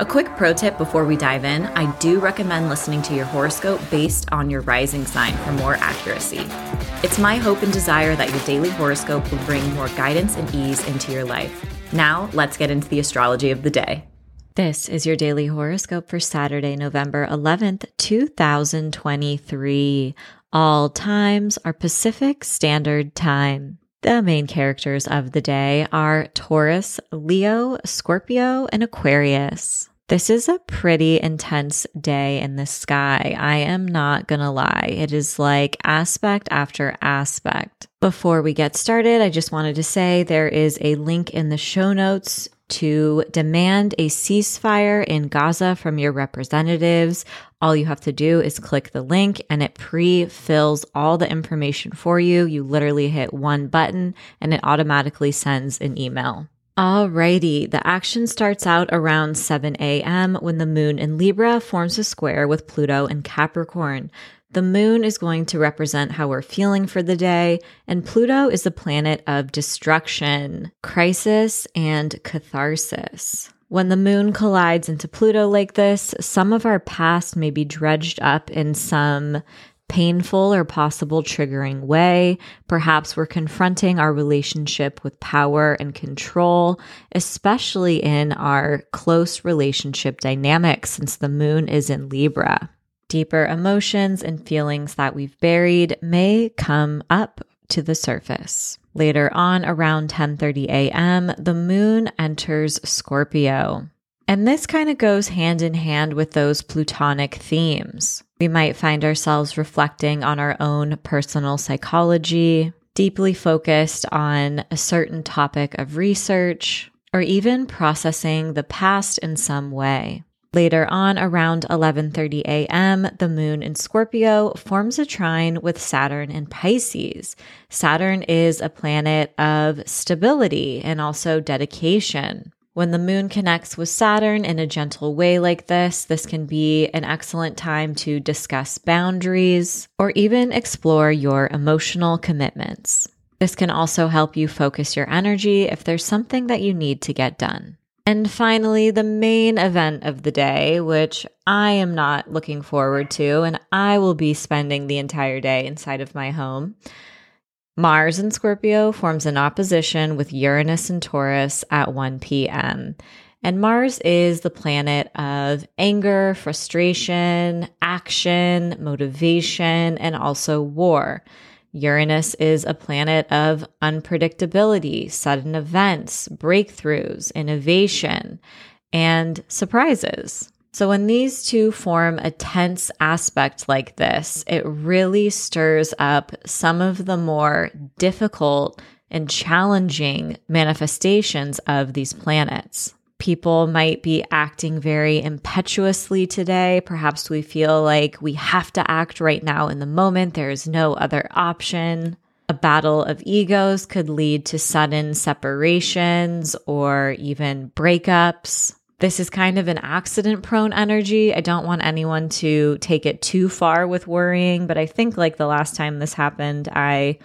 A quick pro tip before we dive in I do recommend listening to your horoscope based on your rising sign for more accuracy. It's my hope and desire that your daily horoscope will bring more guidance and ease into your life. Now, let's get into the astrology of the day. This is your daily horoscope for Saturday, November 11th, 2023. All times are Pacific Standard Time. The main characters of the day are Taurus, Leo, Scorpio, and Aquarius. This is a pretty intense day in the sky. I am not to lie. It is like aspect after aspect. Before we get started, I just wanted to say there is a link in the show notes to demand a ceasefire in Gaza from your representatives. All you have to do is click the link and it pre fills all the information for you. You literally hit one button and it automatically sends an email. Alrighty, the action starts out around 7 a.m. when the moon in Libra forms a square with Pluto in Capricorn. The moon is going to represent how we're feeling for the day, and Pluto is the planet of destruction, crisis, and catharsis. When the moon collides into Pluto like this, some of our past may be dredged up in some painful or possible triggering way. Perhaps we're confronting our relationship with power and control, especially in our close relationship dynamics since the moon is in Libra. Deeper emotions and feelings that we've buried may come up to the surface. Later on around 10:30 a.m., the moon enters Scorpio. And this kind of goes hand in hand with those plutonic themes. We might find ourselves reflecting on our own personal psychology, deeply focused on a certain topic of research, or even processing the past in some way. Later on around 11:30 a.m., the moon in Scorpio forms a trine with Saturn in Pisces. Saturn is a planet of stability and also dedication. When the moon connects with Saturn in a gentle way like this, this can be an excellent time to discuss boundaries or even explore your emotional commitments. This can also help you focus your energy if there's something that you need to get done. And finally, the main event of the day, which I am not looking forward to, and I will be spending the entire day inside of my home. Mars in Scorpio forms an opposition with Uranus and Taurus at 1 p.m. And Mars is the planet of anger, frustration, action, motivation, and also war. Uranus is a planet of unpredictability, sudden events, breakthroughs, innovation, and surprises. So, when these two form a tense aspect like this, it really stirs up some of the more difficult and challenging manifestations of these planets. People might be acting very impetuously today. Perhaps we feel like we have to act right now in the moment. There is no other option. A battle of egos could lead to sudden separations or even breakups. This is kind of an accident prone energy. I don't want anyone to take it too far with worrying, but I think like the last time this happened, I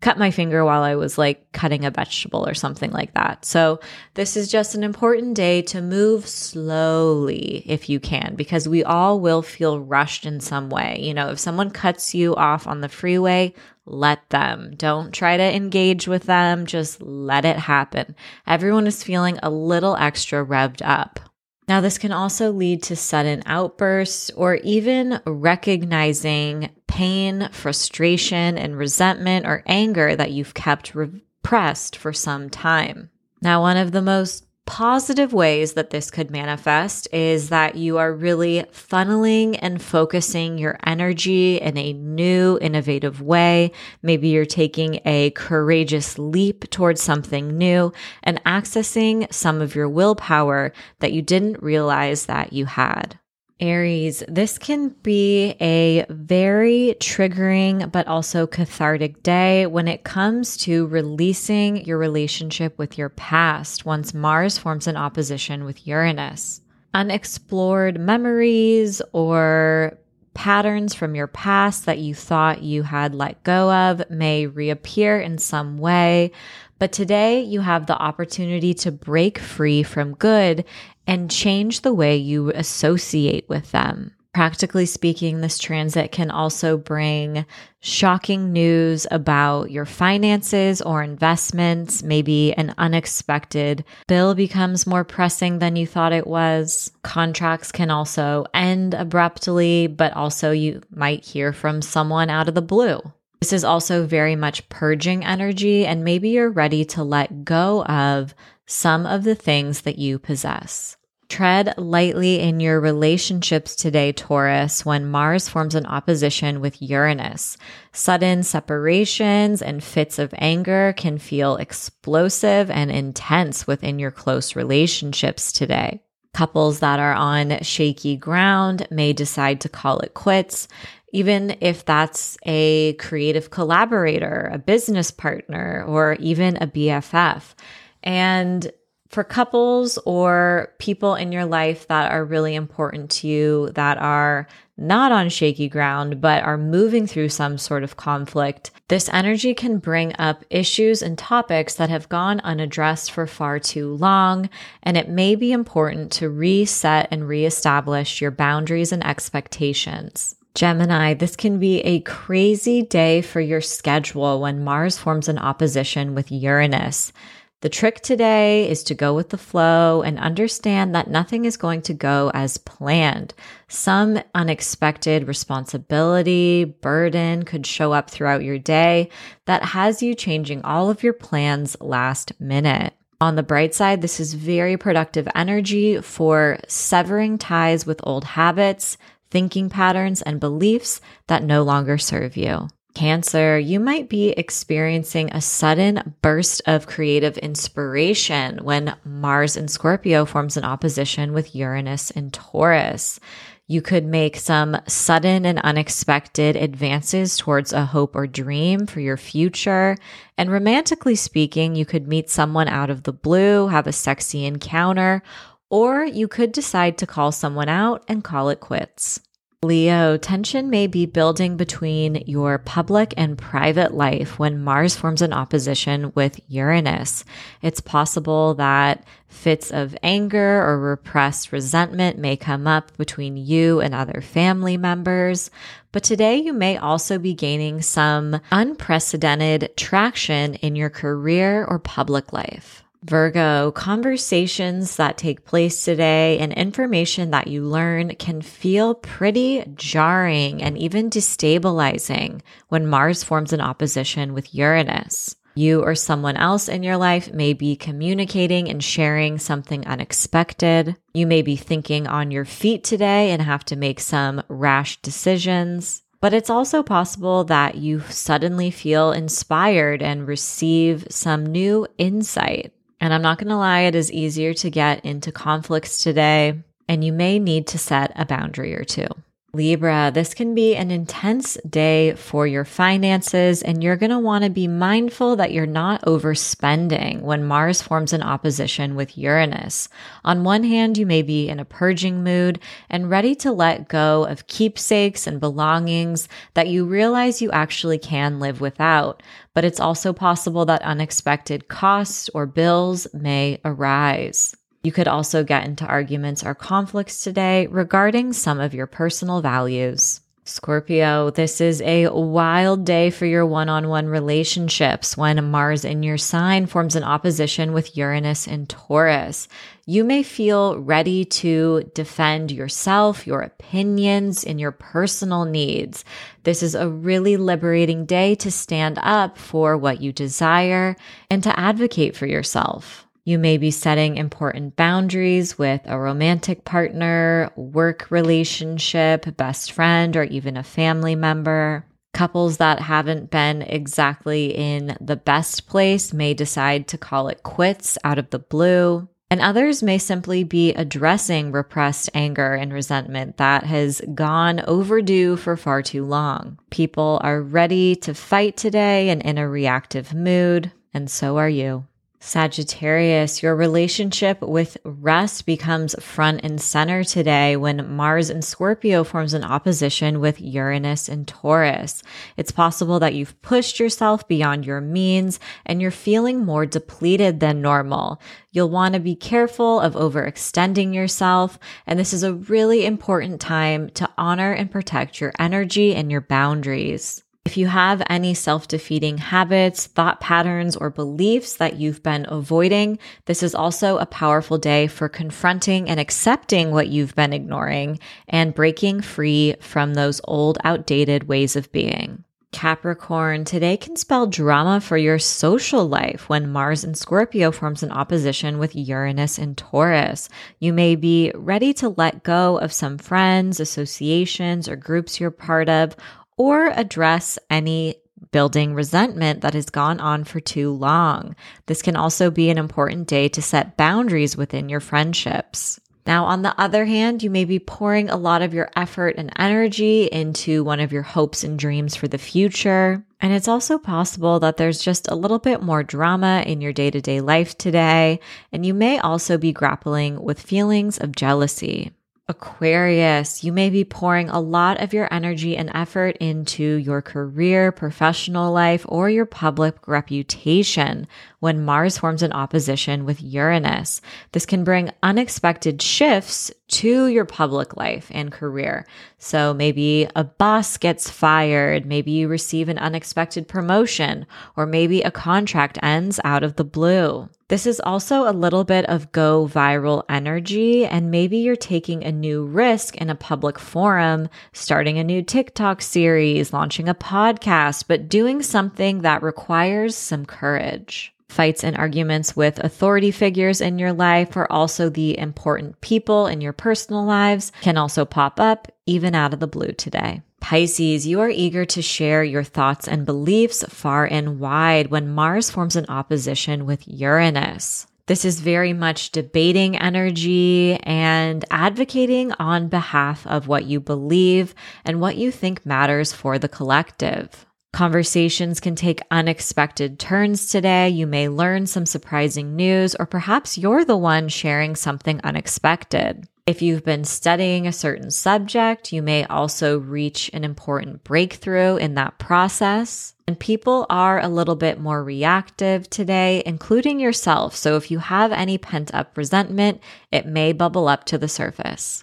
cut my finger while I was like cutting a vegetable or something like that. So, this is just an important day to move slowly if you can, because we all will feel rushed in some way. You know, if someone cuts you off on the freeway, let them. Don't try to engage with them. Just let it happen. Everyone is feeling a little extra revved up. Now, this can also lead to sudden outbursts or even recognizing pain, frustration, and resentment or anger that you've kept repressed for some time. Now, one of the most positive ways that this could manifest is that you are really funneling and focusing your energy in a new, innovative way. Maybe you're taking a courageous leap towards something new and accessing some of your willpower that you didn't realize that you had. Aries, this can be a very triggering but also cathartic day when it comes to releasing your relationship with your past once Mars forms an opposition with Uranus. Unexplored memories or patterns from your past that you thought you had let go of may reappear in some way. But today you have the opportunity to break free from good and change the way you associate with them. Practically speaking, this transit can also bring shocking news about your finances or investments. Maybe an unexpected bill becomes more pressing than you thought it was. Contracts can also end abruptly, but also you might hear from someone out of the blue. This is also very much purging energy, and maybe you're ready to let go of some of the things that you possess. Tread lightly in your relationships today, Taurus, when Mars forms an opposition with Uranus. Sudden separations and fits of anger can feel explosive and intense within your close relationships today. Couples that are on shaky ground may decide to call it quits, even if that's a creative collaborator, a business partner, or even a BFF. And for couples or people in your life that are really important to you that are not on shaky ground, but are moving through some sort of conflict, this energy can bring up issues and topics that have gone unaddressed for far too long. And it may be important to reset and reestablish your boundaries and expectations. Gemini, this can be a crazy day for your schedule when Mars forms an opposition with Uranus. The trick today is to go with the flow and understand that nothing is going to go as planned. Some unexpected responsibility, burden could show up throughout your day that has you changing all of your plans last minute. On the bright side, this is very productive energy for severing ties with old habits, thinking patterns, and beliefs that no longer serve you. Cancer, you might be experiencing a sudden burst of creative inspiration when Mars in Scorpio forms an opposition with Uranus in Taurus. You could make some sudden and unexpected advances towards a hope or dream for your future. And romantically speaking, you could meet someone out of the blue, have a sexy encounter, or you could decide to call someone out and call it quits. Leo, tension may be building between your public and private life when Mars forms an opposition with Uranus. It's possible that fits of anger or repressed resentment may come up between you and other family members. But today you may also be gaining some unprecedented traction in your career or public life. Virgo, conversations that take place today and information that you learn can feel pretty jarring and even destabilizing when Mars forms an opposition with Uranus. You or someone else in your life may be communicating and sharing something unexpected. You may be thinking on your feet today and have to make some rash decisions. But it's also possible that you suddenly feel inspired and receive some new insight. And I'm not going to lie, it is easier to get into conflicts today, and you may need to set a boundary or two. Libra, this can be an intense day for your finances, and you're going to want to be mindful that you're not overspending when Mars forms an opposition with Uranus. On one hand, you may be in a purging mood and ready to let go of keepsakes and belongings that you realize you actually can live without. But it's also possible that unexpected costs or bills may arise. You could also get into arguments or conflicts today regarding some of your personal values. Scorpio, this is a wild day for your one on one relationships when Mars in your sign forms an opposition with Uranus in Taurus. You may feel ready to defend yourself, your opinions, and your personal needs. This is a really liberating day to stand up for what you desire and to advocate for yourself. You may be setting important boundaries with a romantic partner, work relationship, best friend, or even a family member. Couples that haven't been exactly in the best place may decide to call it quits out of the blue. And others may simply be addressing repressed anger and resentment that has gone overdue for far too long. People are ready to fight today and in a reactive mood, and so are you. Sagittarius, your relationship with rest becomes front and center today when Mars in Scorpio forms an opposition with Uranus and Taurus. It's possible that you've pushed yourself beyond your means and you're feeling more depleted than normal. You'll want to be careful of overextending yourself. And this is a really important time to honor and protect your energy and your boundaries. If you have any self defeating habits, thought patterns, or beliefs that you've been avoiding, this is also a powerful day for confronting and accepting what you've been ignoring and breaking free from those old, outdated ways of being. Capricorn, today can spell drama for your social life when Mars in Scorpio forms an opposition with Uranus in Taurus. You may be ready to let go of some friends, associations, or groups you're part of, or address any building resentment that has gone on for too long. This can also be an important day to set boundaries within your friendships. Now, on the other hand, you may be pouring a lot of your effort and energy into one of your hopes and dreams for the future. And it's also possible that there's just a little bit more drama in your day to day life today. And you may also be grappling with feelings of jealousy. Aquarius, you may be pouring a lot of your energy and effort into your career, professional life, or your public reputation when Mars forms an opposition with Uranus. This can bring unexpected shifts to your public life and career. So maybe a boss gets fired, maybe you receive an unexpected promotion, or maybe a contract ends out of the blue. This is also a little bit of go viral energy, and maybe you're taking a new risk in a public forum, starting a new TikTok series, launching a podcast, but doing something that requires some courage. Fights and arguments with authority figures in your life or also the important people in your personal lives can also pop up even out of the blue today. Pisces, you are eager to share your thoughts and beliefs far and wide when Mars forms an opposition with Uranus. This is very much debating energy and advocating on behalf of what you believe and what you think matters for the collective. Conversations can take unexpected turns today. You may learn some surprising news, or perhaps you're the one sharing something unexpected. If you've been studying a certain subject, you may also reach an important breakthrough in that process. And people are a little bit more reactive today, including yourself. So if you have any pent up resentment, it may bubble up to the surface.